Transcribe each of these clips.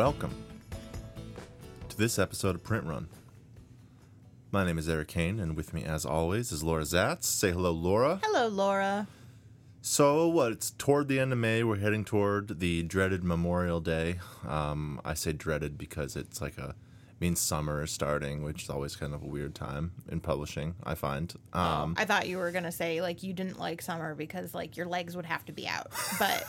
Welcome to this episode of Print Run. My name is Erik Hane, and with me, as always, is Laura Zats. Say hello, Laura. Hello, Laura. So, what? It's toward the end of May. We're heading toward the dreaded Memorial Day. Um, I say dreaded because it's like a it means summer is starting, which is always kind of a weird time in publishing. I find. Um, I thought you were gonna say like you didn't like summer because like your legs would have to be out, but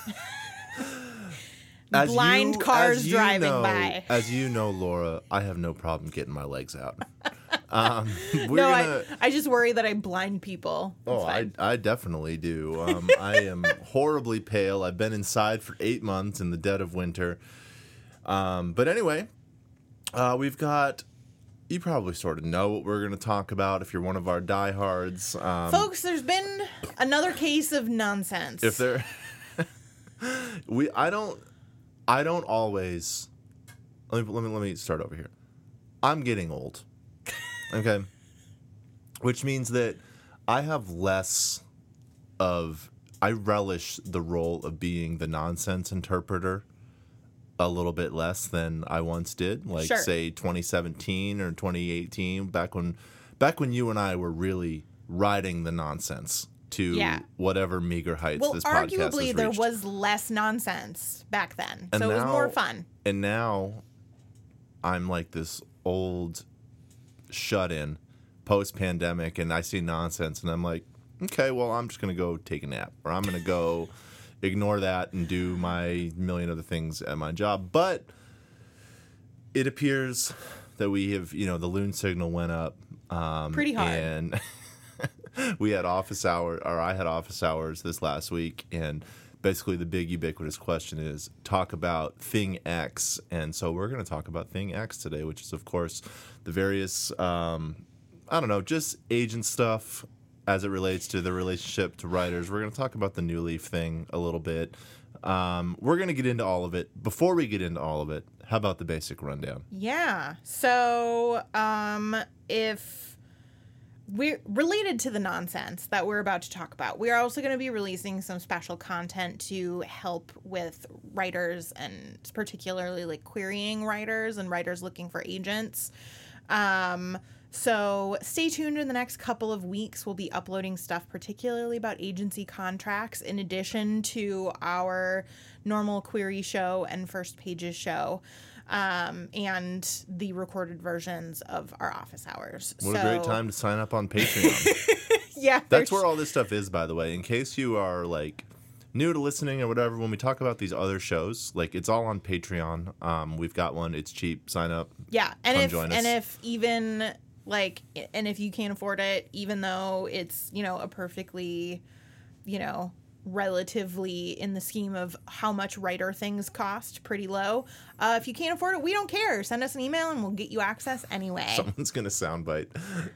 as blind you- cars driving know- by. As you know, Laura, I have no problem getting my legs out. Um, no, gonna. I I just worry that I blind people. Oh, I, fine. I definitely do. Um, I am horribly pale. I've been inside for eight months in the dead of winter. Um, but anyway, uh, we've got. You probably sort of know what we're going to talk about if you're one of our diehards. Um, Folks, there's been another case of nonsense. if they're, we I don't, I don't always. Let me let me let me start over here. I'm getting old. Okay. Which means that I have less of I relish the role of being the nonsense interpreter a little bit less than I once did. Like Sure. say 2017 or 2018 back when back when you and I were really riding the nonsense to Yeah. whatever meager heights well, this podcast arguably has there was less nonsense back then, And so it was more fun. and now I'm like this old shut in post pandemic and I see nonsense and I'm like, okay, well, I'm just going to go take a nap or I'm going to go ignore that and do my million other things at my job. But it appears that we have, you know, the loon signal went up. Um, Pretty hard. And we had office hour, or I had office hours this last week. And basically, the big ubiquitous question is talk about Thing X. And so we're going to talk about Thing X today, which is, of course, the various, um, I don't know, just agent stuff as it relates to the relationship to writers. We're going to talk about the New Leaf thing a little bit. Um, we're going to get into all of it. Before we get into all of it, how about the basic rundown? Yeah. So, um, if we're related to the nonsense that we're about to talk about, we are also going to be releasing some special content to help with writers and particularly like querying writers and writers looking for agents. Um, so stay tuned in the next couple of weeks. We'll be uploading stuff, particularly about agency contracts, in addition to our normal query show and first pages show, um, and the recorded versions of our office hours. What so, a great time to sign up on Patreon. Yeah, That's there's- where all this stuff is, by the way. In case you are like new to listening or whatever, when we talk about these other shows, like it's all on Patreon. Um, we've got one. It's cheap. Sign up. Yeah, and Come if and if even like and if you can't afford it, even though it's you know a perfectly, you know, relatively in the scheme of how much writer things cost, pretty low. Uh, if you can't afford it, we don't care. Send us an email and we'll get you access anyway. Someone's gonna soundbite.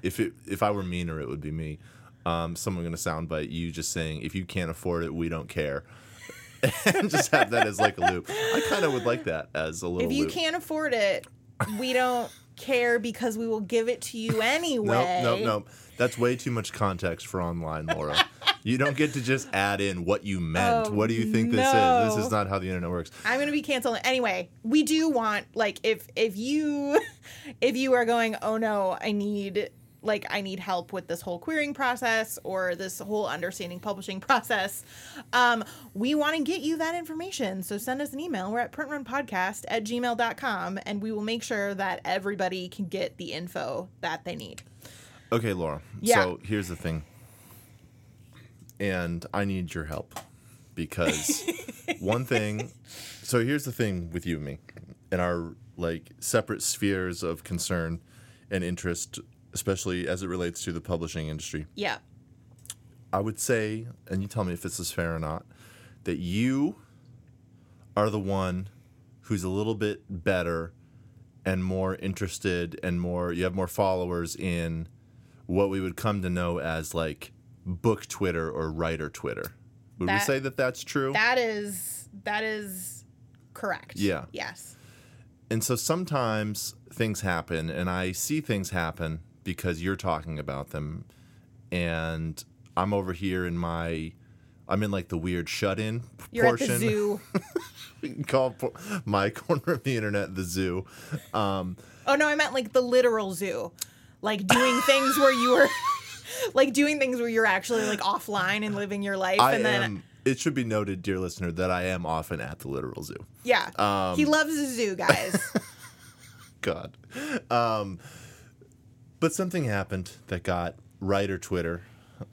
If it if I were meaner, it would be me. Um, someone gonna soundbite you just saying, "If you can't afford it, we don't care," and just have that as like a loop. I kind of would like that as a little. if you loop. can't afford it, we don't care because we will give it to you anyway. Nope, nope, nope. That's way too much context for online, Laura. you don't get to just add in what you meant. Oh, what do you think this is? This is not how the internet works. I'm gonna be canceling anyway. We do want like if if you if you are going, oh no, I need like I need help with this whole querying process or this whole understanding publishing process. Um, we want to get you that information. So send us an email. We're at printrunpodcast at gmail.com and we will make sure that everybody can get the info that they need. Okay, Laura. Yeah. So here's the thing. And I need your help because one thing. So here's the thing with you and me and our like separate spheres of concern and interest, especially as it relates to the publishing industry. Yeah. I would say, and you tell me if this is fair or not, that you are the one who's a little bit better and more interested and more you have more followers in what we would come to know as like book Twitter or writer Twitter. Would we say that that's true? That is that is Correct. Yeah. Yes. And so sometimes things happen, and I see things happen because you're talking about them, and I'm over here in my, I'm in like the weird shut-in You're portion. at the zoo. We can call my corner of the internet the zoo. Um, Oh no, I meant like the literal zoo. Like doing things where you were like doing things where you're actually like offline and living your life I and then am. It should be noted, dear listener, that I am often at the literal zoo. yeah. Um, he loves the zoo, guys. God. Um, but something happened that got writer Twitter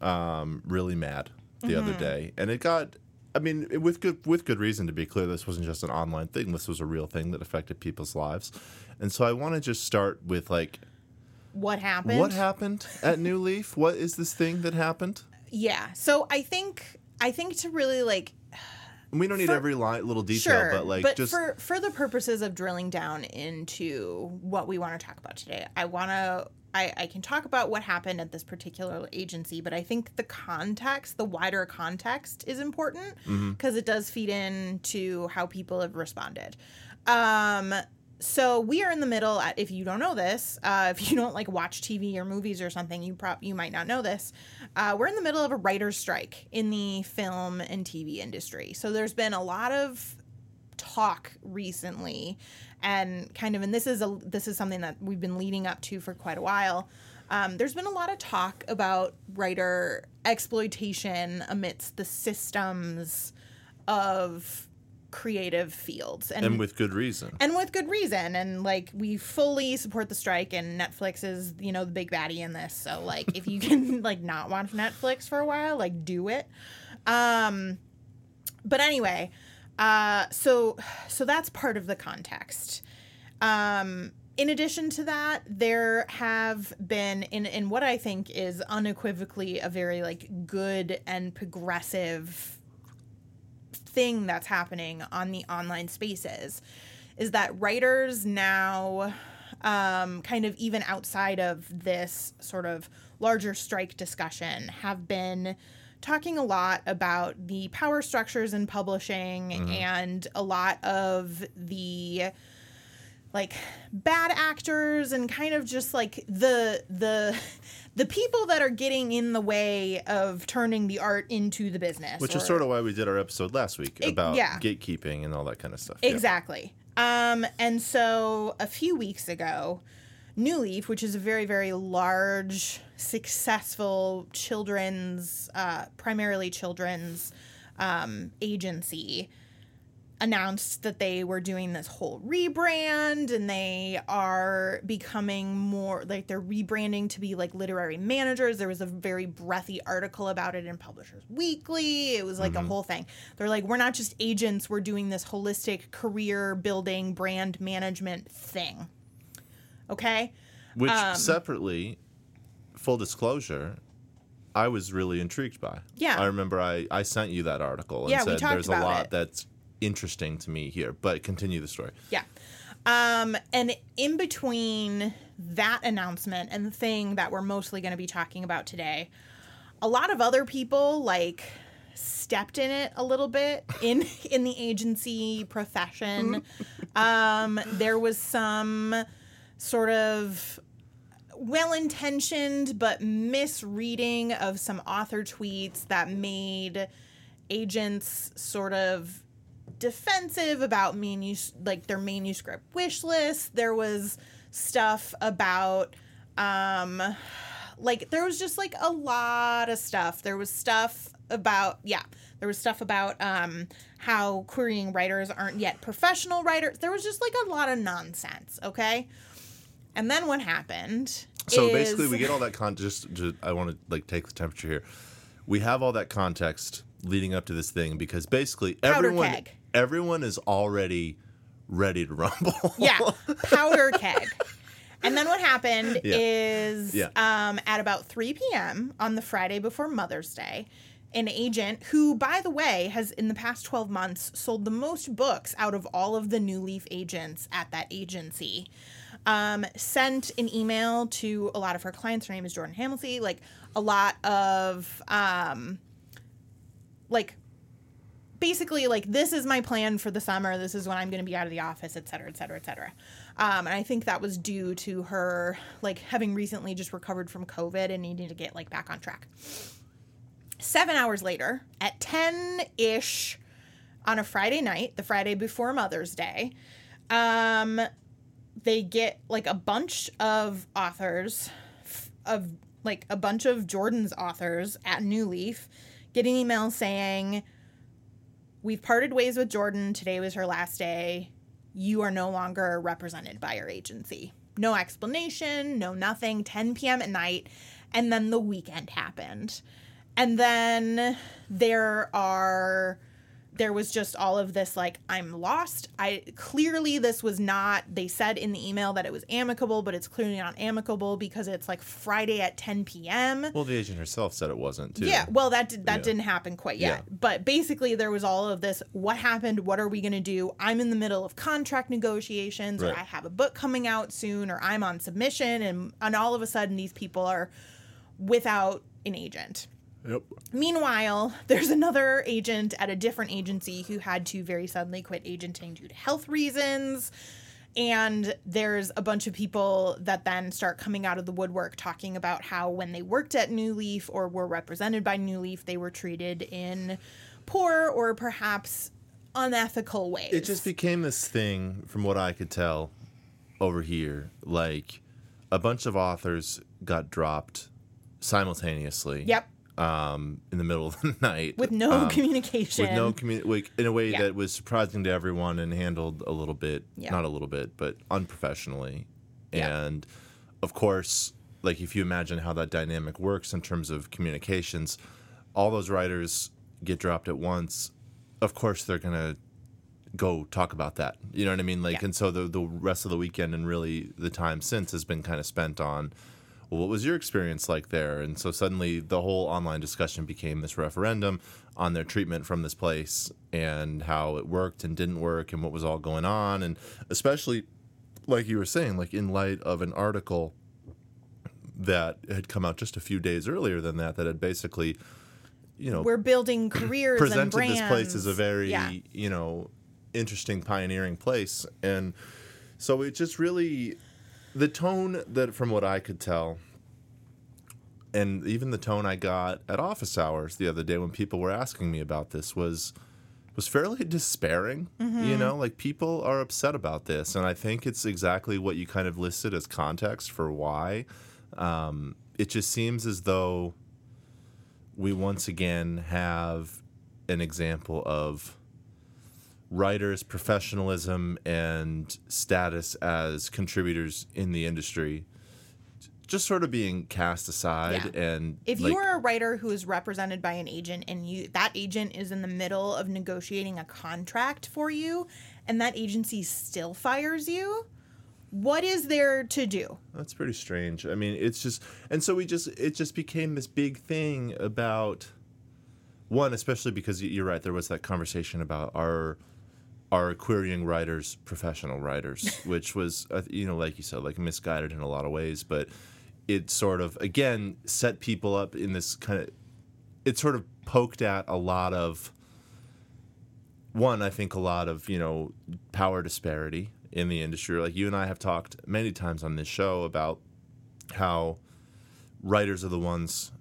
um, really mad the other day, and it got. I mean, it- with good with good reason to be clear. This wasn't just an online thing. This was a real thing that affected people's lives, and so I want to just start with like, what happened? what happened at New Leaf? What is this thing that happened? Yeah. So I think I think to really like we don't need For- every line, little detail, sure, but like just for for the purposes of drilling down into what we want to talk about today, I want to. I, I can talk about what happened at this particular agency, but I think the context, the wider context, is important Mm-hmm. because it does feed into how people have responded. Um, so we are in the middle. At, if you don't know this, uh, if you don't like watch TV or movies or something, you prop you might not know this. Uh, we're in the middle of a writer's strike in the film and TV industry. So there's been a lot of talk recently and kind of and this is a this is something that we've been leading up to for quite a while. Um, there's been a lot of talk about writer exploitation amidst the systems of creative fields. And and with good reason. and with good reason. And like we fully support the strike and netflix is you know the big baddie in this. So like if you can like not watch netflix for a while like do it. Um but anyway uh so so that's part of the context. Um in addition to that there have been in in what i think is unequivocally a very like good and progressive thing that's happening on the online spaces is that writers now um, kind of even outside of this sort of larger strike discussion have been talking a lot about the power structures in publishing and a lot of the like bad actors and kind of just like the the the people that are getting in the way of turning the art into the business Which or- is sort of why we did our episode last week It- about yeah. gatekeeping and all that kind of stuff. Yeah. Exactly. Um, and so a few weeks ago, New Leaf, which is a very, very large, successful children's, uh, primarily children's um, agency, announced that they were doing this whole rebrand and they are becoming more like they're rebranding to be like literary managers. There was a very breathy article about it in Publishers Weekly. It was like a whole thing. They're like, we're not just agents, we're doing this holistic career building, brand management thing. Okay? Which Um, separately, full disclosure, I was really intrigued by. Yeah. I remember I, I sent you that article and Yeah, said there's a lot it. that's interesting to me here. But continue the story. Yeah. Um, and in between that announcement and the thing that we're mostly going to be talking about today, a lot of other people like stepped in it a little bit in in the agency profession. um, there was some sort of well-intentioned but misreading of some author tweets that made agents sort of defensive about manus like their manuscript wish list. There was stuff about um like there was just like a lot of stuff. There was stuff about yeah, there was stuff about um how querying writers aren't yet professional writers. There was just like a lot of nonsense, okay? And then what happened? So is- basically, we get all that context. Just, I want to like take the temperature here. We have all that context leading up to this thing because basically Powder everyone keg. everyone is already ready to rumble. yeah, powder keg. And then what happened Yeah. is Yeah. um, at about 3 p.m. on the Friday before Mother's Day, an agent who, by the way, has in the past 12 months sold the most books out of all of the New Leaf agents at that agency, um, sent an email to a lot of her clients. Her name is Jordan Hamilton. Like a lot of um, like basically like this is my plan for the summer. This is when I'm going to be out of the office, et cetera, et cetera, et cetera. Um, and I think that was due to her like having recently just recovered from COVID and needing to get like back on track. Seven hours later, at 10 ish on a Friday night, the Friday before Mother's Day, um, they get like a bunch of authors of like a bunch of Jordan's authors at New Leaf getting emails saying, We've parted ways with Jordan. Today was her last day. You are no longer represented by your agency. No explanation, no nothing. 10 p.m. at night. And then the weekend happened. And then there are there was just all of this like i'm lost i clearly this was not they said in the email that it was amicable but it's clearly not amicable because it's like friday at 10 p.m Well, the agent herself said it wasn't too. yeah well that did, that Yeah. didn't happen quite yet Yeah. but basically there was all of this what happened what are we going to do i'm in the middle of contract negotiations or i have a book coming out soon or i'm on submission and and all of a sudden these people are without an agent Yep. Meanwhile, there's another agent at a different agency who had to very suddenly quit agenting due to health reasons. And there's a bunch of people that then start coming out of the woodwork talking about how when they worked at New Leaf or were represented by New Leaf, they were treated in poor or perhaps unethical ways. It just became this thing, from what I could tell over here. Like a bunch of authors got dropped simultaneously. Yep. Um, in the middle of the night With no um, communication. with no commu- like in a way Yeah. that was surprising to everyone and handled a little bit, Yeah. not a little bit, but unprofessionally. Yeah. And of course, like if you imagine how that dynamic works in terms of communications, all those writers get dropped at once. Of course, they're gonna go talk about that. You know what I mean? Like, and so the the rest of the weekend and really the time since has been kind of spent on. Well, what was your experience like there? And so suddenly the whole online discussion became this referendum on their treatment from this place and how it worked and didn't work and what was all going on. And especially, like you were saying, like in light of an article that had come out just a few days earlier than that, that had basically, you know, We're building careers and presented this place as a very Yeah. you know interesting pioneering place and so it just really the tone that from what i could tell and even the tone i got at office hours the other day when people were asking me about this was was fairly despairing Mm-hmm. you know like people are upset about this and i think it's exactly what you kind of listed as context for why um, it just seems as though we once again have an example of writers' professionalism and status as contributors in the industry just sort of being cast aside Yeah. and If like, you are a writer who is represented by an agent and you that agent is in the middle of negotiating a contract for you and that agency still fires you, what is there to do? That's pretty strange. I mean, it's just, and so we just, it just became this big thing about one, especially because you're right. There was that conversation about our our querying writers, professional writers, which was, uh, you know, like you said, like misguided in a lot of ways, but it sort of again set people up in this kind of, it sort of poked at a lot of one, I think a lot of, you know, power disparity in the industry. Like you and I have talked many times on this show about how writers are the ones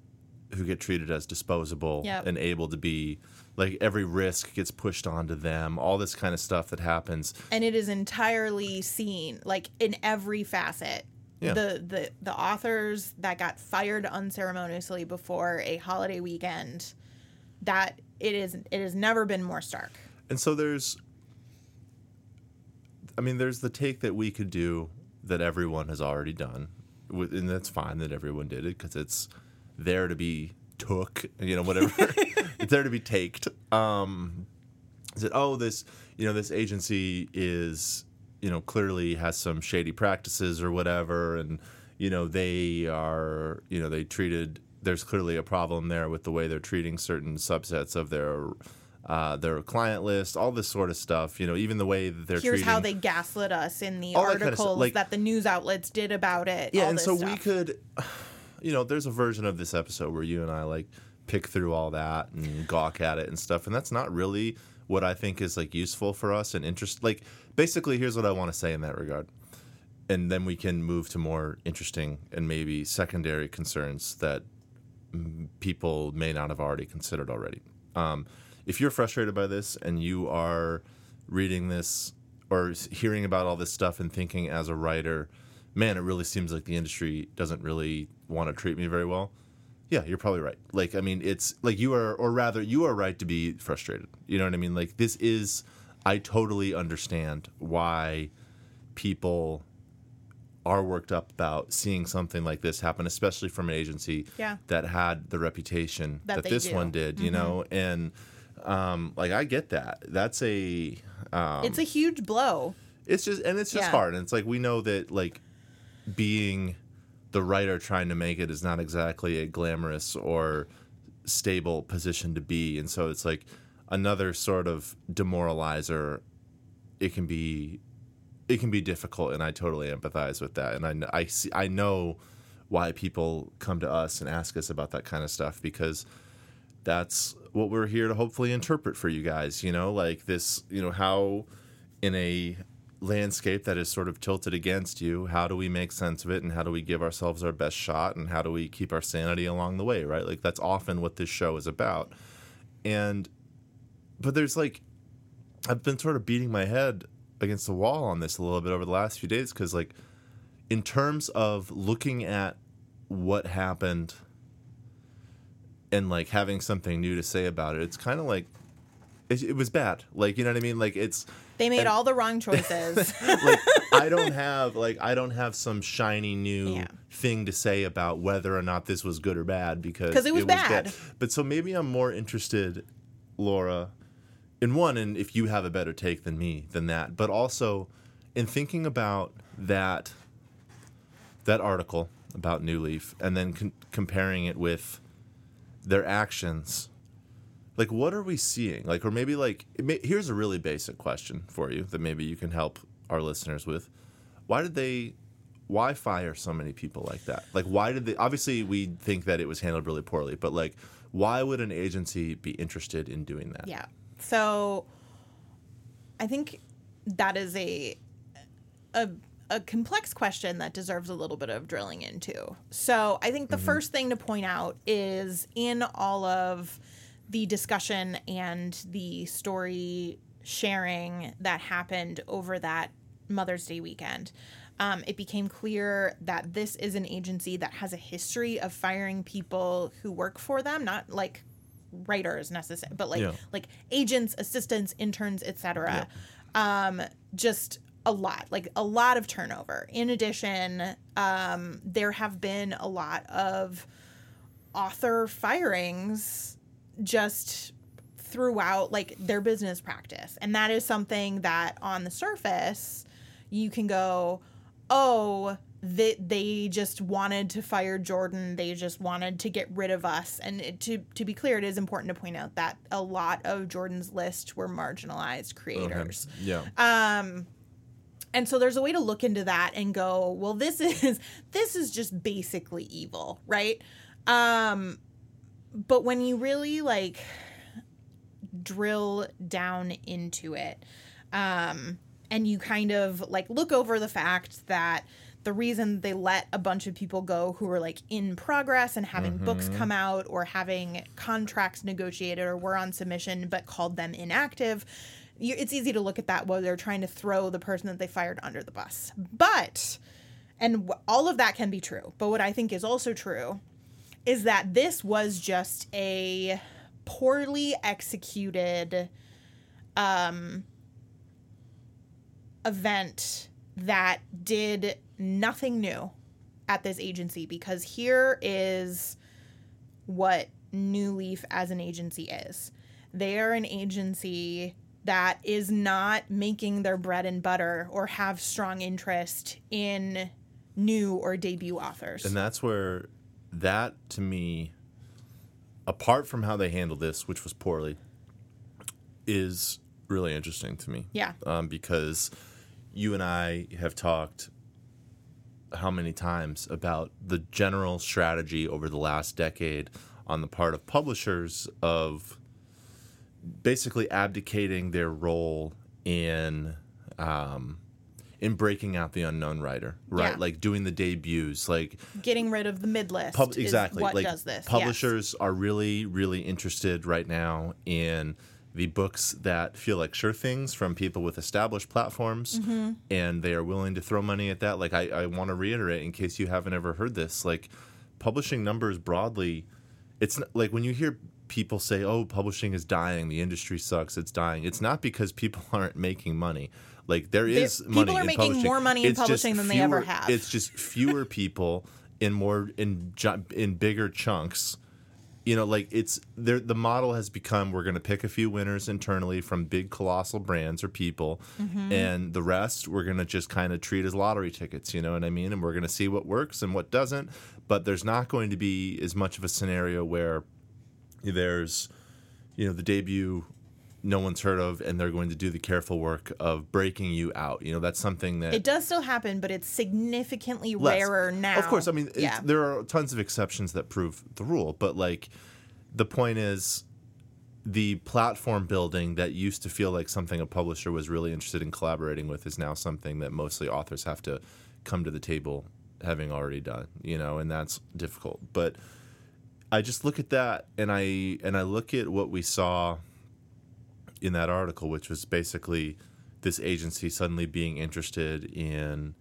who get treated as disposable Yep. and able to be like every risk gets pushed onto them, all this kind of stuff that happens. And it is entirely seen like in every facet. Yeah. The, the the authors that got fired unceremoniously before a holiday weekend that it is it has never been more stark. And so there's I mean, there's the take that we could do that everyone has already done, and that's fine that everyone did it because it's there to be took, you know, whatever. it's there to be taked. Um, is it? Oh, this, you know, this agency is, you know, clearly has some shady practices or whatever, and you know, they are, you know, they treated. There's clearly a problem there with the way they're treating certain subsets of their. Uh, their client list, all this sort of stuff, you know, even the way that they're Here's treating how they gaslit us in the All that kind of articles like- that the news outlets did about it. Yeah, and so we could, you know, there's a version of this episode where you and I like pick through all that and gawk at it and stuff. And that's not really what I think is like useful for us and interest. Like basically, here's what I want to say in that regard. And then we can move to more interesting and maybe secondary concerns that people may not have already considered already. Um, if you're frustrated by this and you are reading this or hearing about all this stuff and thinking as a writer, man, it really seems like the industry doesn't really want to treat me very well. Yeah, you're probably right. Like, I mean, it's like you are, or rather, you are right to be frustrated. You know what I mean? Like, this is, I totally understand why people are worked up about seeing something like this happen, especially from an agency Yeah. that had the reputation That that, this do. Mm-hmm. one did, you know? And, um, like, I get that. That's a, um, it's a huge blow. it's just and it's just Yeah. hard and it's like we know that like being the writer trying to make it is not exactly a glamorous or stable position to be. And so it's like another sort of demoralizer. It can be it can be difficult and i totally empathize with that. And i, I see i know why people come to us and ask us about that kind of stuff because that's what we're here to hopefully interpret for you guys you know? Like this you know how in a landscape that is sort of tilted against you how do we make sense of it and how do we give ourselves our best shot and how do we keep our sanity along the way right? Like that's often what this show is about. And but there's like i've been sort of beating my head against the wall on this a little bit over the last few days because like in terms of looking at what happened and like having something new to say about it it's kind of like it, it was bad like you know what i mean like it's They made and- all the wrong choices. like I don't have like I don't have some shiny new Yeah. thing to say about whether or not this was good or bad because it was bad. But so maybe I'm more interested, Laura, in one, and if you have a better take than me than that, but also in thinking about that that article about New Leaf and then con- comparing it with their actions like what are we seeing? Like or maybe like may, here's a really basic question for you that maybe you can help our listeners with. Why did they why fire so many people like that? Like why did they obviously we think that it was handled really poorly but like why would an agency be interested in doing that? Yeah. So I think that is a a a complex question that deserves a little bit of drilling into. So I think the mm-hmm. first thing to point out is in all of the discussion and the story sharing that happened over that Mother's Day weekend. Um, it became clear that this is an agency that has a history of firing people who work for them, not like writers necessarily, but like Yeah. like agents, assistants, interns, etc. Um, just a lot, like a lot of turnover. In addition, um, there have been a lot of author firings just throughout like their business practice. And that is something that on the surface you can go, "Oh, they, they just wanted to fire Jordan. They just wanted to get rid of us." And it, to to be clear, it is important to point out that a lot of Jordan's list were marginalized creators. yeah Um, and so there's a way to look into that and go, well, this is this is just basically evil, right? Um, but when you really like drill down into it, um, and you kind of like look over the fact that the reason they let a bunch of people go who were like in progress and having books come out or having contracts negotiated or were on submission but called them inactive you, it's easy to look at that while they're trying to throw the person that they fired under the bus. But and w- all of that can be true but what i think is also true is that this was just a poorly executed um event that did nothing new at this agency because here is what New Leaf as an agency is. They are an agency that is not making their bread and butter or have strong interest in new or debut authors. and that's where that to me apart from how they handled this which was poorly is really interesting to me yeah. um, because you and I have talked how many times about the general strategy over the last decade on the part of publishers of basically abdicating their role in um, in breaking out the unknown writer, right? Yeah. Like doing the debuts, like Getting rid of the mid list. Pub- exactly. what like does this? Yes. Publishers are really, really interested right now in the books that feel like sure things from people with established platforms, Mm-hmm. and they are willing to throw money at that. Like I, I want to reiterate in case you haven't ever heard this, like publishing numbers broadly, it's not, like when you hear people say, "Oh, publishing is dying, the industry sucks, it's dying." It's not because people aren't making money. Like there is people money are in making publishing. more money in It's publishing than they ever have. It's just fewer people in more in in bigger chunks. You know, like it's there. The model has become we're going to pick a few winners internally from big colossal brands or people, Mm-hmm. and the rest we're going to just kind of treat as lottery tickets. You know what I mean? And we're going to see what works and what doesn't. But there's not going to be as much of a scenario where there's you know the debut no one's heard of and they're going to do the careful work of breaking you out you know that's something that It does still happen, but it's significantly less. rarer now. of course i mean yeah. there are tons of exceptions that prove the rule but like the point is the platform building that used to feel like something a publisher was really interested in collaborating with is now something that mostly authors have to come to the table having already done you know and that's difficult but i just look at that and i and i look at what we saw in that article which was basically this agency suddenly being interested in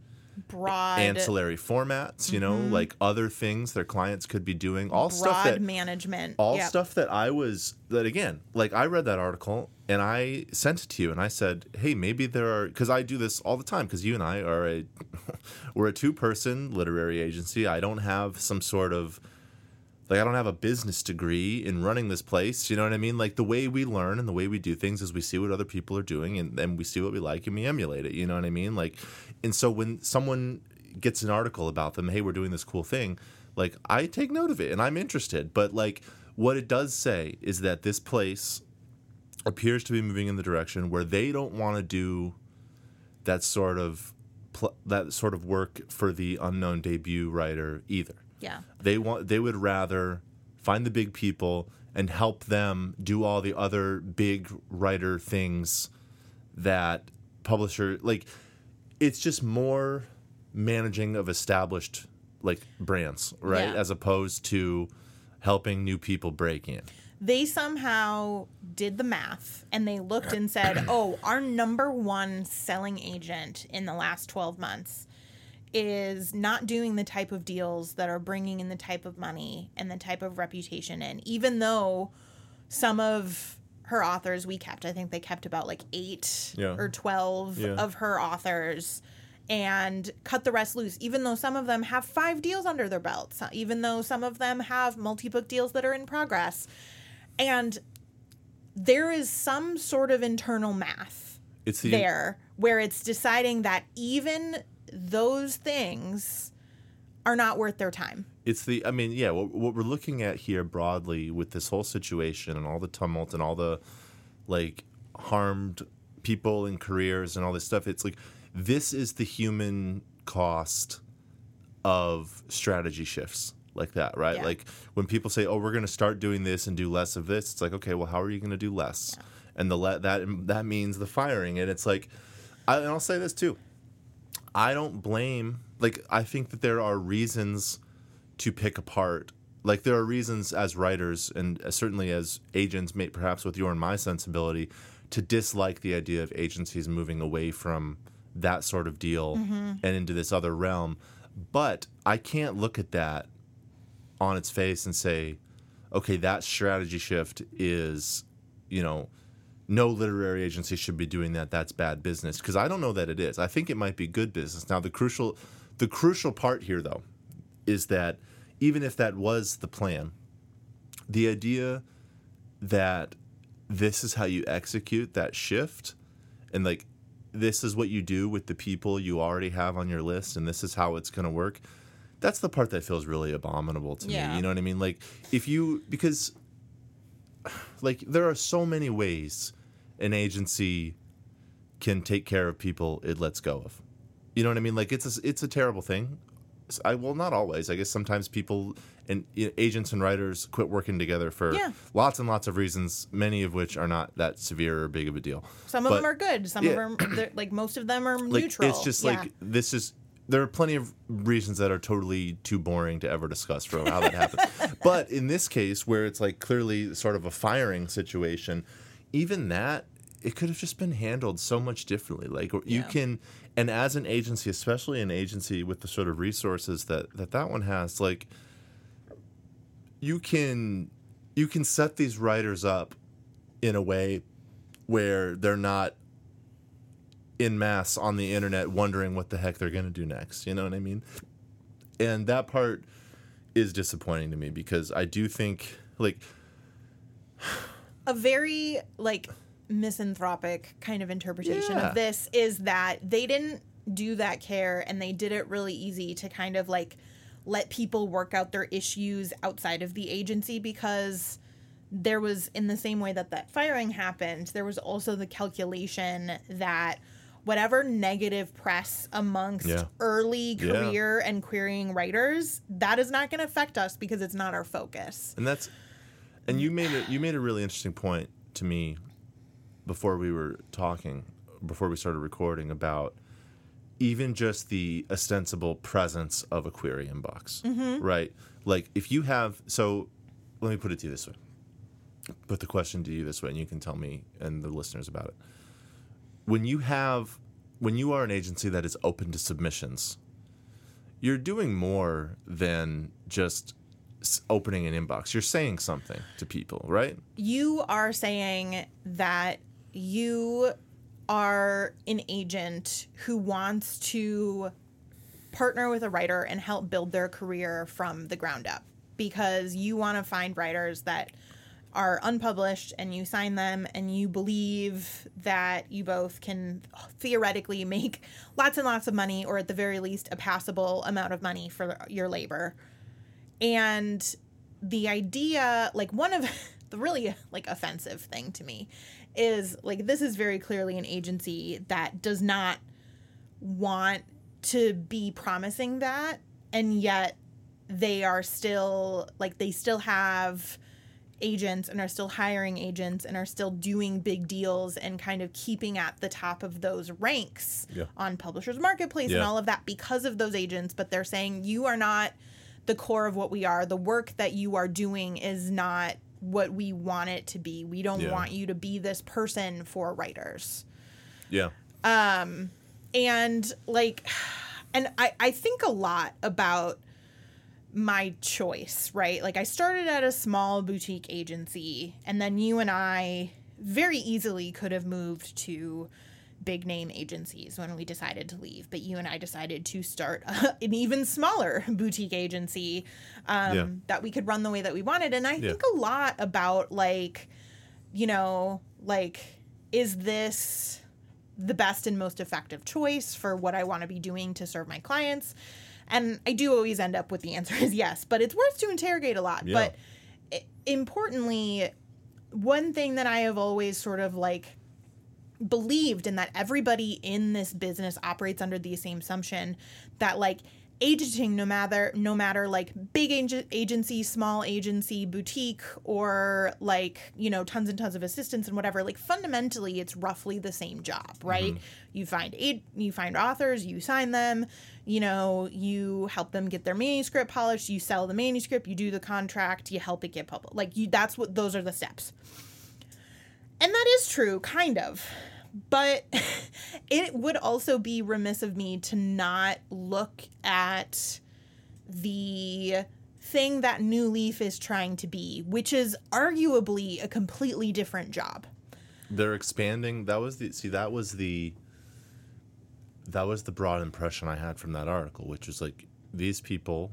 broad, ancillary formats, you know, mm-hmm. like other things their clients could be doing, all broad stuff that management. all Yep. stuff that I was that again, like I read that article and I sent it to you and I said, "Hey, maybe there are cuz I do this all the time cuz you and I are a we're a two-person literary agency. I don't have some sort of like I don't have a business degree in running this place. You know what I mean? Like the way we learn and the way we do things is we see what other people are doing and then we see what we like and we emulate it. You know what I mean? Like, and so when someone gets an article about them, hey, we're doing this cool thing, like I take note of it and I'm interested. But like what it does say is that this place appears to be moving in the direction where they don't want to do that sort of pl- that sort of work for the unknown debut writer either. Yeah. They want they would rather find the big people and help them do all the other big writer things that publisher like it's just more managing of established like brands, right? Yeah. As opposed to helping new people break in. they somehow did the math and they looked and said, "Oh, our number one selling agent in the last 12 months is not doing the type of deals that are bringing in the type of money and the type of reputation in even though some of her authors we kept i think they kept about like 8 Yeah. or 12 Yeah. of her authors and cut the rest loose even though some of them have five deals under their belts uh, even though some of them have multi-book deals that are in progress and there is some sort of internal math It's the there where it's deciding that even those things are not worth their time. it's the i mean yeah what, what we're looking at here broadly with this whole situation and all the tumult and all the like harmed people and careers and all this stuff it's like this is the human cost of strategy shifts like that right Yeah. like when people say oh we're going to start doing this and do less of this it's like okay well how are you going to do less and the le- that that means the firing and it's like I, and i'll say this too I don't blame like I think that there are reasons to pick apart. Like there are reasons as writers and uh, certainly as agents may perhaps with your and my sensibility to dislike the idea of agencies moving away from that sort of deal mm-hmm. and into this other realm. But I can't look at that on its face and say okay that strategy shift is you know no literary agency should be doing that. That's bad business. Because i don't know that it is. I think it might be good business. Now the crucial the crucial part here though is that even if that was the plan the idea that this is how you execute that shift and like this is what you do with the people you already have on your list and this is how it's going to work that's the part that feels really abominable to Yeah. me you know what i mean? Like if you because like there are so many ways an agency can take care of people it lets go of you know what i mean like it's a, it's a terrible thing I well, not always. I guess sometimes people and you know, agents and writers quit working together for Yeah. lots and lots of reasons, many of which are not that severe or big of a deal. Some of them are good. Some yeah. of them, like most of them, are like neutral. it's just Yeah. like this is there are plenty of reasons that are totally too boring to ever discuss for how that happened but in this case where it's like clearly sort of a firing situation even that it could have just been handled so much differently like you Yeah. can and as an agency especially an agency with the sort of resources that that that one has like you can you can set these writers up in a way where they're not in mass on the internet wondering what the heck they're going to do next. You know what I mean? And that part is disappointing to me because I do think like a very like misanthropic kind of interpretation Yeah. of this is that they didn't do that care and they did it really easy to kind of like let people work out their issues outside of the agency because there was in the same way that that firing happened there was also the calculation that whatever negative press amongst Yeah. early Yeah. career and querying writers that is not going to affect us because it's not our focus and that's and you made it you made a really interesting point to me before we were talking before we started recording about even just the ostensible presence of a query inbox mm-hmm. right? Like if you have so let me put it to you this way. Put the question to you this way and you can tell me and the listeners about it. When you have when you are an agency that is open to submissions you're doing more than just opening an inbox. You're saying something to people right? You are saying that you are an agent who wants to partner with a writer and help build their career from the ground up because you want to find writers that are unpublished and you sign them and you believe that you both can theoretically make lots and lots of money or at the very least a passable amount of money for your labor. And the idea like one of the really like offensive thing to me is like this is very clearly an agency that does not want to be promising that and yet they are still like they still have agents and are still hiring agents and are still doing big deals and kind of keeping at the top of those ranks Yeah. on publishers marketplace and all of that because of those agents but they're saying you are not the core of what we are the work that you are doing is not what we want it to be. We don't Yeah. want you to be this person for writers. Yeah. Um and like and I, I think a lot about my choice right? Like i started at a small boutique agency and then you and i very easily could have moved to big name agencies when we decided to leave but you and i decided to start an even smaller boutique agency um, Yeah. that we could run the way that we wanted and i Yeah. think a lot about like you know like is this the best and most effective choice for what I want to be doing to serve my clients? And I do always end up with the answer is yes, but it's worth to interrogate a lot. Yeah. But importantly, one thing that I have always sort of like believed in that everybody in this business operates under the same assumption that like agenting no matter no matter like big ag- agency small agency boutique or like you know tons and tons of assistants and whatever like fundamentally it's roughly the same job right? Mm-hmm. You find aid you find authors you sign them you know you help them get their manuscript polished you sell the manuscript you do the contract you help it get published like you that's what those are the steps and that is true, kind of. But it would also be remiss of me to not look at the thing that New Leaf is trying to be, which is arguably a completely different job. they're expanding that was the see that was the that was the broad impression i had from that article which was like these people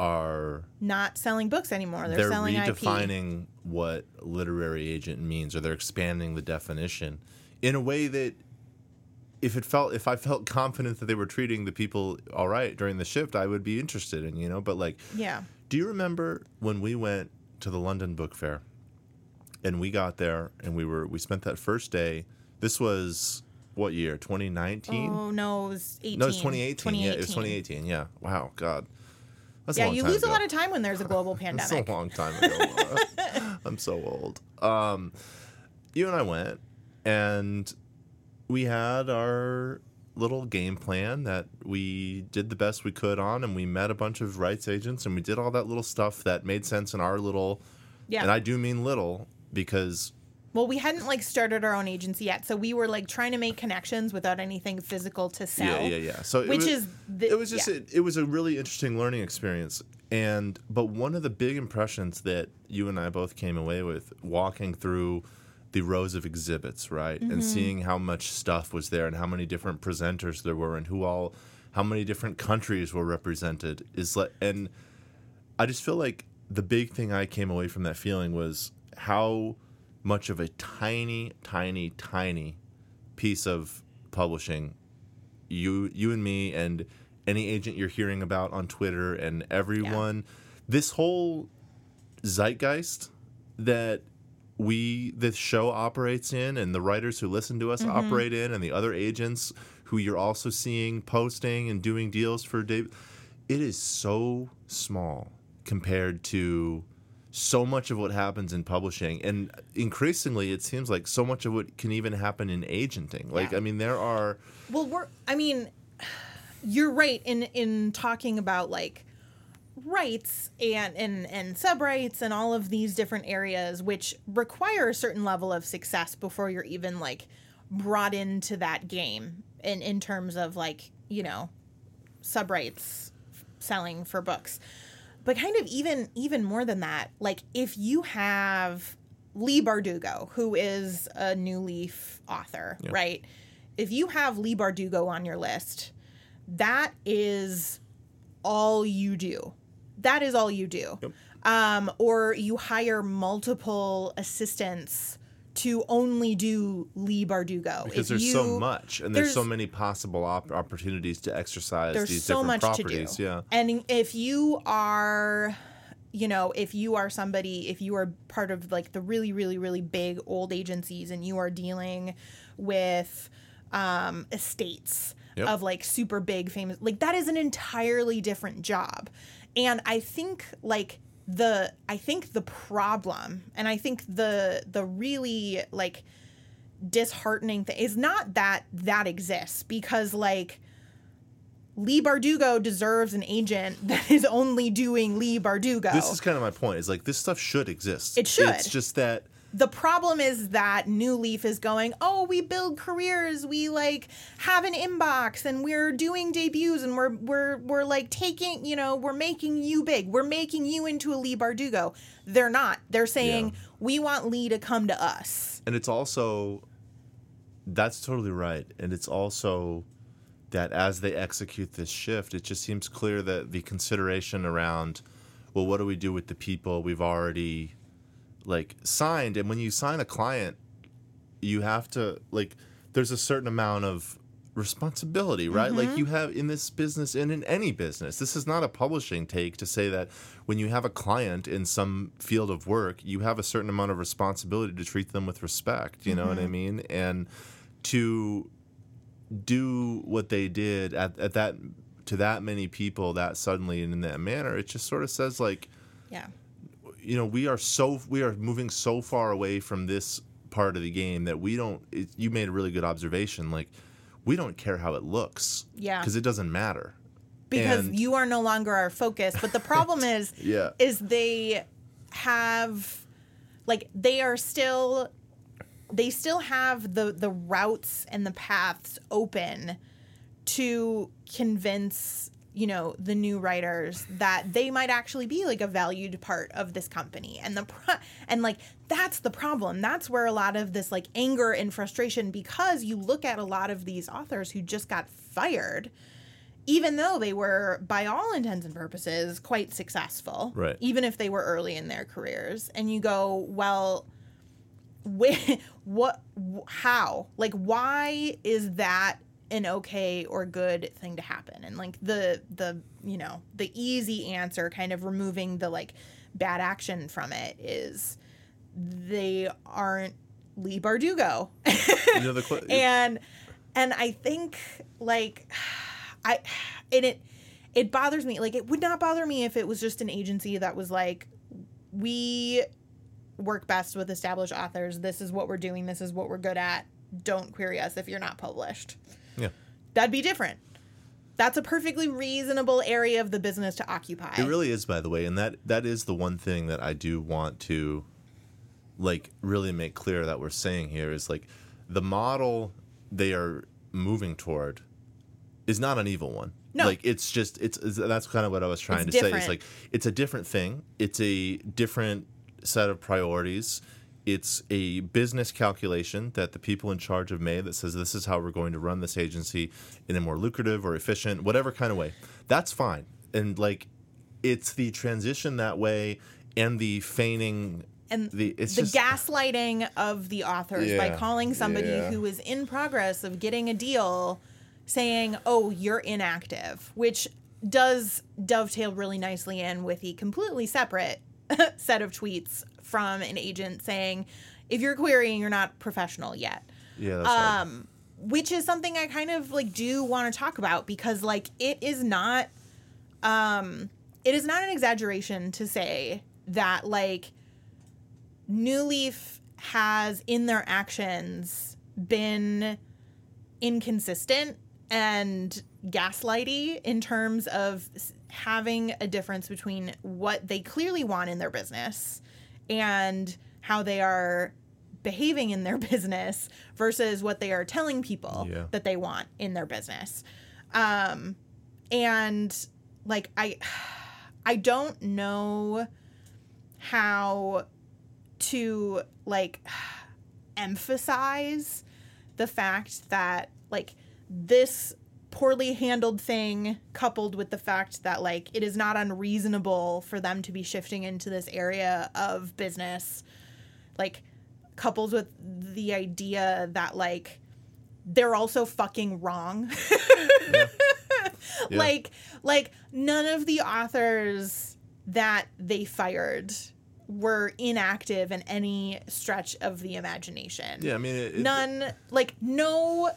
are Not selling books anymore. They're, they're, selling IP. redefining what literary agent means or they're expanding the definition in a way that if it felt if i felt confident that they were treating the people all right during the shift i would be interested in you know but like Yeah. do you remember when we went to the London Book Fair and we got there and we were we spent that first day. This was what year? 2019? Oh no, it was 18. no, it's 2018. Yeah, it was 2018. Yeah. Wow, God. That's Yeah, you lose ago. a lot of time when there's a global pandemic. That's a long time ago. I'm so old. Um, you and I went, and we had our little game plan that we did the best we could on, and we met a bunch of rights agents, and we did all that little stuff that made sense in our little. Yeah. And I do mean little because Well, we hadn't like started our own agency yet, so we were like trying to make connections without anything physical to sell. Yeah, yeah, yeah. So Which was, is the- it was just yeah. it, it was a really interesting learning experience. And but one of the big impressions that you and I both came away with walking through the rows of exhibits, right, Mm-hmm. and seeing how much stuff was there and how many different presenters there were and who all, how many different countries were represented is like, and I just feel like the big thing I came away from that feeling was how much of a tiny, tiny, tiny piece of publishing. You you and me and any agent you're hearing about on Twitter and everyone. This whole zeitgeist that we this show operates in and the writers who listen to us mm-hmm. operate in and the other agents who you're also seeing posting and doing deals for Dave it is so small compared to so much of what happens in publishing and increasingly it seems like so much of what can even happen in agenting like Yeah. i mean there are Well, we're I mean, you're right in in talking about like rights and and and sub rights and all of these different areas which require a certain level of success before you're even like brought into that game in in terms of like, you know, sub rights selling for books. But kind of even even more than that, like if you have Leigh Bardugo, who is a New Leaf author, right? If you have Leigh Bardugo on your list, that is all you do. That is all you do. Um, or you hire multiple assistants to only do Leigh Bardugo. because If there's you- so much and there's, so many possible op- opportunities to exercise there's these so different much properties to do. yeah And if you are, you know, if you are somebody, if you are part of like the really, really, really big old agencies and you are dealing with um, estates Yep. of like super big famous, like that is an entirely different job. And I think like the I think the problem and I think the the really like disheartening thing is not that that exists because like Leigh Bardugo deserves an agent that is only doing Leigh Bardugo. this is kind of my point is like this stuff should exist It should. it's just that the problem is that New Leaf is going, "Oh, we build careers. We like have an inbox and we're doing debuts and we're we're we're like taking, you know, we're making you big. We're making you into a Leigh Bardugo." They're not. They're saying, Yeah. "We want Leigh to come to us." and it's also that's totally right and it's also that as they execute this shift it just seems clear that the consideration around well what do we do with the people we've already like signed and when you sign a client you have to like there's a certain amount of responsibility right? Like mm-hmm. you have in this business and in any business this is not a publishing take to say that when you have a client in some field of work you have a certain amount of responsibility to treat them with respect you know what i mm-hmm. mean? And to do what they did at, at that to that many people that suddenly and in that manner it just sort of says like Yeah. You know we are so we are moving so far away from this part of the game that we don't it, you made a really good observation like we don't care how it looks Yeah. because it doesn't matter because And- you are no longer our focus. But the problem is, Yeah. is they have, like, they are still, they still have the the routes and the paths open to convince you know the new writers that they might actually be like a valued part of this company. And the pro- and like that's the problem. That's where a lot of this like anger and frustration because you look at a lot of these authors who just got fired even though they were by all intents and purposes quite successful Right. even if they were early in their careers. And you go well wh- what wh- how? Like why is that an okay or good thing to happen and like the the you know the easy answer kind of removing the like bad action from it is they aren't Leigh Bardugo you know the and And I think like I and it it bothers me. Like it would not bother me if it was just an agency that was like we work best with established authors. This is what we're doing. This is what we're good at. Don't query us if you're not published. Yeah. That'd be different. That's a perfectly reasonable area of the business to occupy. It really is, by the way, and that that is the one thing that I do want to like really make clear that we're saying here is like the model they are moving toward is not an evil one. No. Like it's just it's, it's that's kind of what I was trying It's to say. It's like it's a different thing. It's a different set of priorities. It's a business calculation that the people in charge have made that says this is how we're going to run this agency in a more lucrative or efficient, whatever kind of way. That's fine. And like it's the transition that way and the feigning and the it's the just gaslighting of the authors by calling somebody yeah. who is in progress of getting a deal saying, "Oh, you're inactive," which does dovetail really nicely in with the completely separate set of tweets from an agent saying, "If you're querying, you're not professional yet." yeah, um which is something i kind of like do want to talk about because like it is not um it is not an exaggeration to say that like new leaf has in their actions been inconsistent and gaslighty in terms of having a difference between what they clearly want in their business and how they are behaving in their business versus what they are telling people Yeah. that they want in their business. Um and like I I don't know how to like emphasize the fact that like this poorly handled thing coupled with the fact that like it is not unreasonable for them to be shifting into this area of business like coupled with the idea that like they're also fucking wrong. Yeah. like like none of the authors that they fired were inactive in any stretch of the imagination. Yeah, I mean, it, it- none like no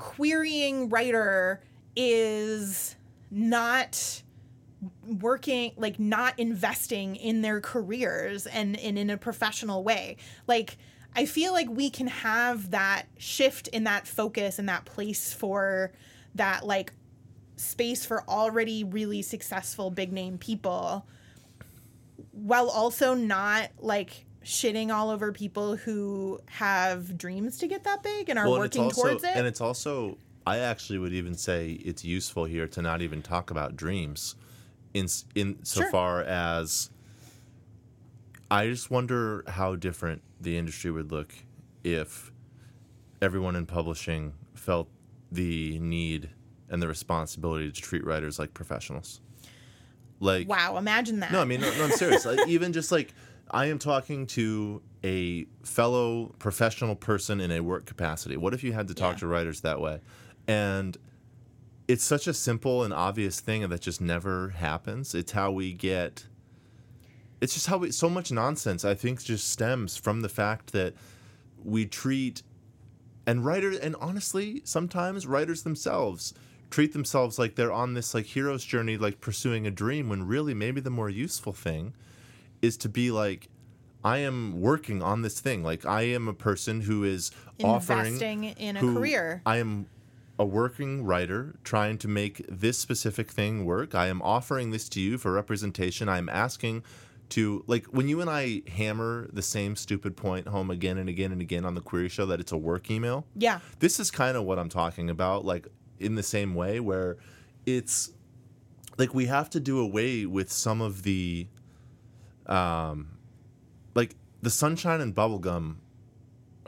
querying writer is not working like not investing in their careers and, and in a professional way. Like i feel like we can have that shift in that focus and that place for that like space for already really successful big name people while also not like shitting all over people who have dreams to get that big and are well, and working also, towards it. And it's also, I actually would even say it's useful here to not even talk about dreams, in in so Sure. far as I just wonder how different the industry would look if everyone in publishing felt the need and the responsibility to treat writers like professionals. Like wow, imagine that. no, I mean, no, no I'm serious. like, even just like I am talking to a fellow professional person in a work capacity. What if you had to talk Yeah. to writers that way? And it's such a simple and obvious thing that just never happens. It's how we get. It's just how we. So much nonsense, I think, just stems from the fact that we treat. And writers, and honestly, sometimes writers themselves treat themselves like they're on this like hero's journey, like pursuing a dream, when really maybe the more useful thing is to be like, I am working on this thing. Like I am a person who is offering investing in a career. I am a working writer trying to make this specific thing work. I am offering this to you for representation. I am asking to like when you and I hammer the same stupid point home again and again and again on the query show that it's a work email. Yeah. This is kind of what I'm talking about like in the same way where it's like we have to do away with some of the um like the sunshine and bubblegum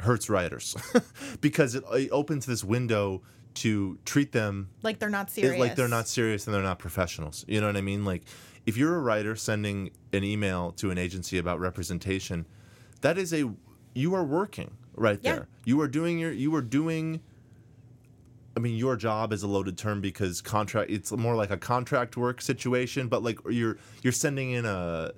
hurts writers because it, it opens this window to treat them Like they're not serious. like they're not serious and they're not professionals. You know what I mean? Like if you're a writer sending an email to an agency about representation, that is a you are working right Yeah. there. You are doing your you are doing I mean your job is a loaded term because contract it's more like a contract work situation, but like you're you're sending in a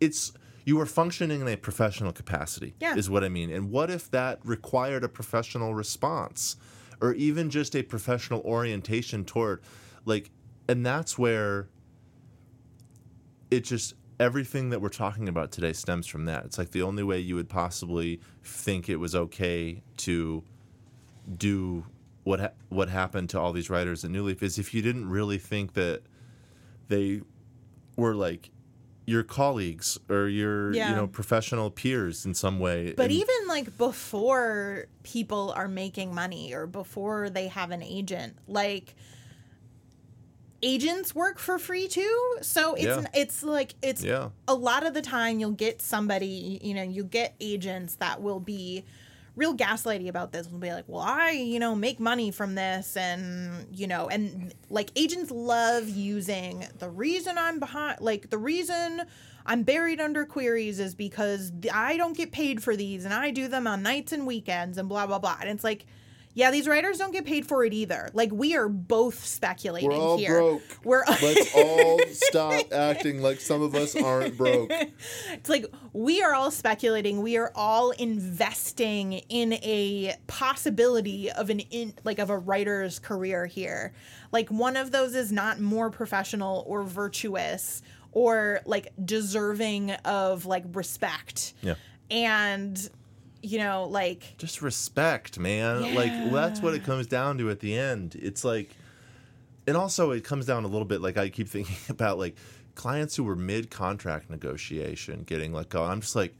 it's you are functioning in a professional capacity Yeah. is what I mean. And what if that required a professional response or even just a professional orientation toward like and that's where it just everything that we're talking about today stems from that. It's like the only way you would possibly think it was okay to do what ha- what happened to all these writers at New Leaf is if you didn't really think that they were like your colleagues or your Yeah. you know professional peers in some way. But And- even like before people are making money or before they have an agent, like agents work for free too. So it's Yeah. it's like it's yeah, a lot of the time you'll get somebody, you know, you get agents that will be real gaslighty about this will be like, well, I, you know, make money from this and, you know, and like agents love using the reason I'm behind, like the reason I'm buried under queries is because I don't get paid for these and I do them on nights and weekends and blah, blah, blah. And it's like, yeah, these writers don't get paid for it either. Like we are both speculating here. we're all here. broke. We're Let's all stop acting like some of us aren't broke. It's like we are all speculating. We are all investing in a possibility of an in like of a writer's career here. Like one of those is not more professional or virtuous or like deserving of like respect. Yeah. And you know, like just respect, man. Like that's what it comes down to at the end. It's like, and also it comes down a little bit. Like I keep thinking about like clients who were mid contract negotiation getting let go. I'm just like,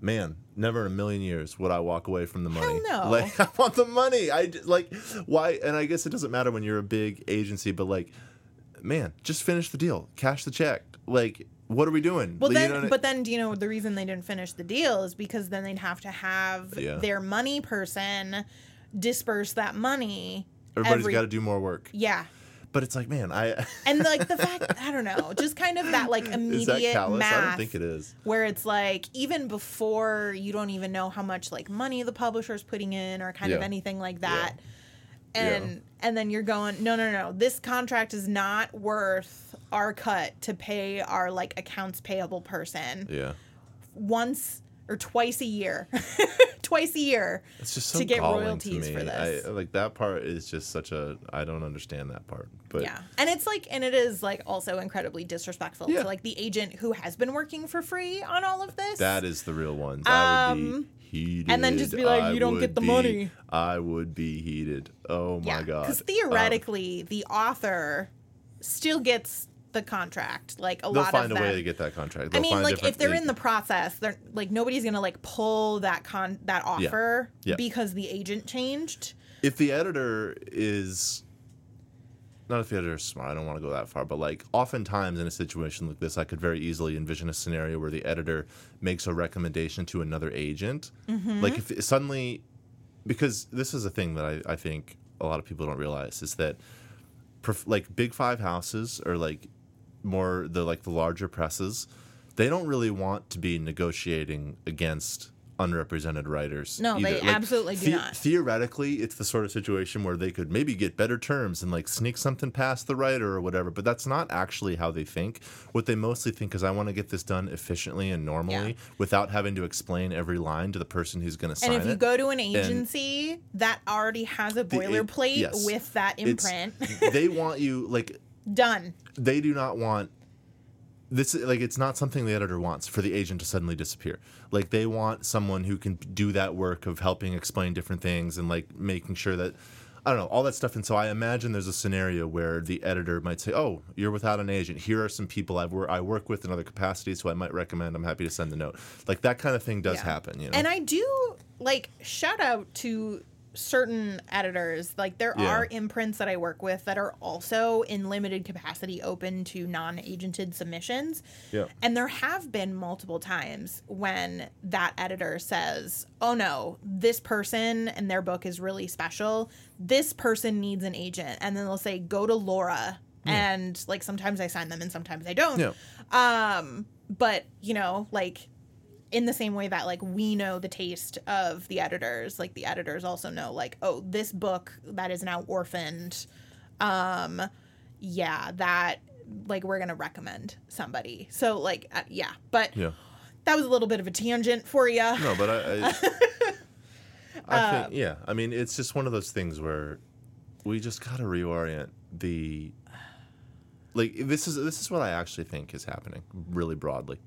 man, never in a million years would I walk away from the money. no. Like I want the money. I like why? And I guess it doesn't matter when you're a big agency, but like, man, just finish the deal, cash the check. Like, what are we doing? Well, then, but then, do you know, the reason they didn't finish the deal is because then they'd have to have Yeah. their money person disperse that money. everybody's every- got to do more work. Yeah. But it's like, man, I And like the fact, I don't know, just kind of that like is immediate that math I don't think it is. where it's like even before you don't even know how much like money the publisher's putting in or kind of anything like that. Yeah. And and then you're going, no, no, no, this contract is not worth our cut to pay our like accounts payable person Yeah. once or twice a year. twice a year. It's just so to get royalties to me. for this. I, like that part is just such a I don't understand that part. But Yeah. And it's like and it is like also incredibly disrespectful Yeah. to like the agent who has been working for free on all of this. that is the real. I would Um, be heated. and then just be like, I "You don't get the be- money." I would be heated. Oh my god. Because Um, theoretically, the author still gets the contract. Like a they'll lot find of a way to get that contract. I They'll mean, find like if they're they- in the process, they're like nobody's gonna like pull that con that offer Yeah. because the agent changed. if the editor is not if the editor is smart, I don't want to go that far, but like oftentimes in a situation like this, I could very easily envision a scenario where the editor makes a recommendation to another agent. Mm-hmm. Like if suddenly, because this is a thing that I, I think a lot of people don't realize is that prof- like big five houses or like more the like the larger presses, they don't really want to be negotiating against unrepresented writers. No, they either. absolutely do not. Theoretically, it's the sort of situation where they could maybe get better terms and like sneak something past the writer or whatever, but that's not actually how they think. What they mostly think is I want to get this done efficiently and normally Yeah. without having to explain every line to the person who's going to sign it. And if you it. go to an agency that already has a boilerplate yes. with that imprint, they want you like done. they do not want this like it's not something the editor wants for the agent to suddenly disappear. Like they want someone who can do that work of helping explain different things and like making sure that i don't know all that stuff. And so i imagine there's a scenario where the editor might say oh you're without an agent. Here are some people i've i work with in other capacities who i might recommend i'm happy to send the note. Like that kind of thing does Yeah. happen you know? And I do like shout out to certain editors. Like there Yeah. are imprints that I work with that are also in limited capacity open to non-agented submissions. Yeah. And there have been multiple times when that editor says, "Oh no, this person and their book is really special. This person needs an agent." And then they'll say, "Go to Laura." And like sometimes I sign them and sometimes I don't. Yeah. Um, but you know, like in the same way that like we know the taste of the editors, like the editors also know like, oh, this book that is now orphaned, um, yeah, that like we're gonna recommend somebody. So like, uh, yeah, but yeah that was a little bit of a tangent for you. no but i, I I think yeah. I mean, it's just one of those things where we just got to reorient the like this is this is what I actually think is happening really broadly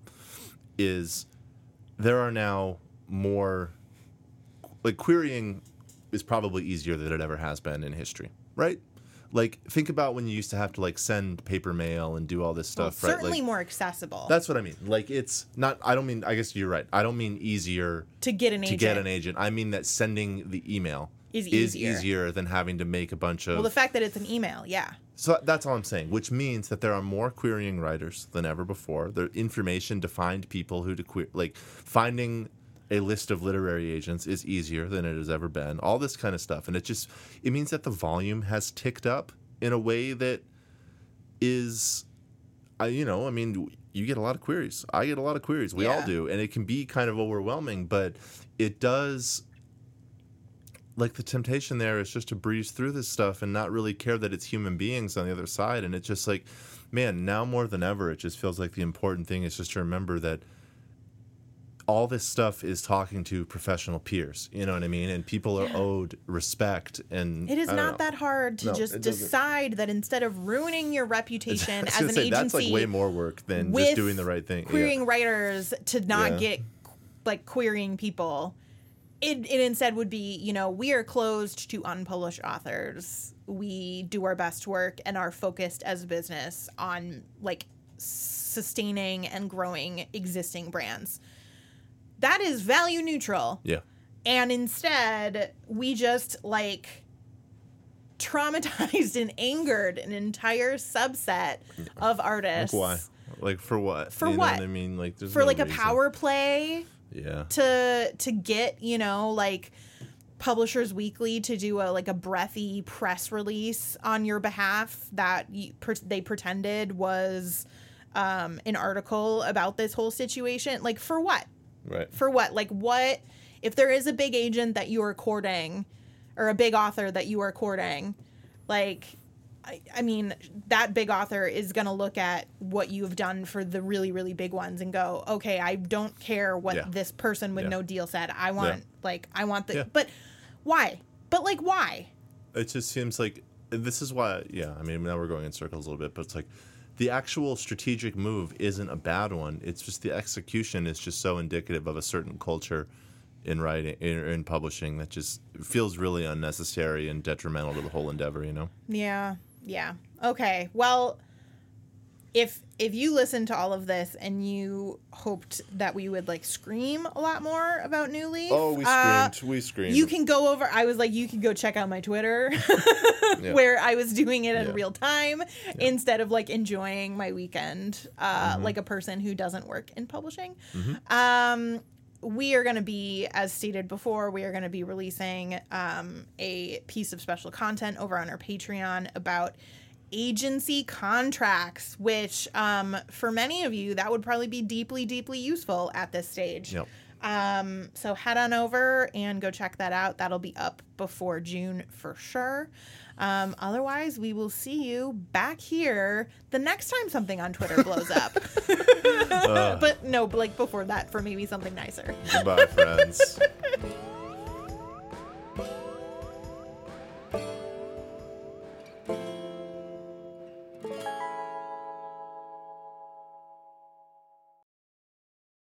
is there are now more like querying is probably easier than it ever has been in history, right? Like think about when you used to have to like send paper mail and do all this Well, stuff, right? certainly Like more accessible that's what I mean. Like it's not I don't mean I guess you're right. I don't mean easier to get an to agent. get an agent. I mean that sending the email Is is easier. easier than having to make a bunch of. well, the fact that it's an email, yeah. so that's all I'm saying, which means that there are more querying writers than ever before. The information to find people who to query, like finding a list of literary agents is easier than it has ever been. All this kind of stuff, and it just it means that the volume has ticked up in a way that is, I you know, I mean, you get a lot of queries. I get a lot of queries. We all do, and it can be kind of overwhelming, but it does like the temptation there is just to breeze through this stuff and not really care that it's human beings on the other side and it's just like man now more than ever it just feels like the important thing is just to remember that all this stuff is talking to professional peers you know what i mean and people are owed respect and It is don't know. that hard to No, just decide that instead of ruining your reputation as an say, agency, that's like way more work than just doing the right thing Yeah. querying writers to not Yeah. get like querying people. It, it instead would be, you know, we are closed to unpublished authors. We do our best work and are focused as a business on like sustaining and growing existing brands. That is value neutral. yeah And instead, we just like traumatized and angered an entire subset mm. of like artists why like for what For you what? i mean like there's for no like a power play yeah to to get, you know, like Publishers Weekly to do a like a breathy press release on your behalf that you, per, they pretended was um, an article about this whole situation. Like for what? right for what? Like what if there is a big agent that you are courting or a big author that you are courting, like I, I mean, that big author is going to look at what you've done for the really, really big ones and go, okay, I don't care what Yeah. this person with Yeah. no deal said. I want, like, I want the, Yeah. but why? But, like, why? it just seems like this is why yeah i mean now we're going in circles a little bit but it's like the actual strategic move isn't a bad one it's just the execution is just so indicative of a certain culture in writing in, in publishing that just feels really unnecessary and detrimental to the whole endeavor you know Yeah. Yeah. Okay. Well, if if you listened to all of this and you hoped that we would like scream a lot more about New Leaf, oh, we uh, screamed, we screamed you can go over. I was like, you can go check out my Twitter, Yeah. where I was doing it in Yeah. real time instead of like enjoying my weekend, uh, Mm-hmm. like a person who doesn't work in publishing. Um, we are going to be, as stated before, we are going to be releasing um, a piece of special content over on our Patreon about agency contracts, which um, for many of you, that would probably be deeply, deeply useful at this stage. Yep. Um, so head on over and go check that out. That'll be up before June for sure. Um, otherwise, we will see you back here the next time something on Twitter blows up. but no, like before that, for maybe something nicer. goodbye friends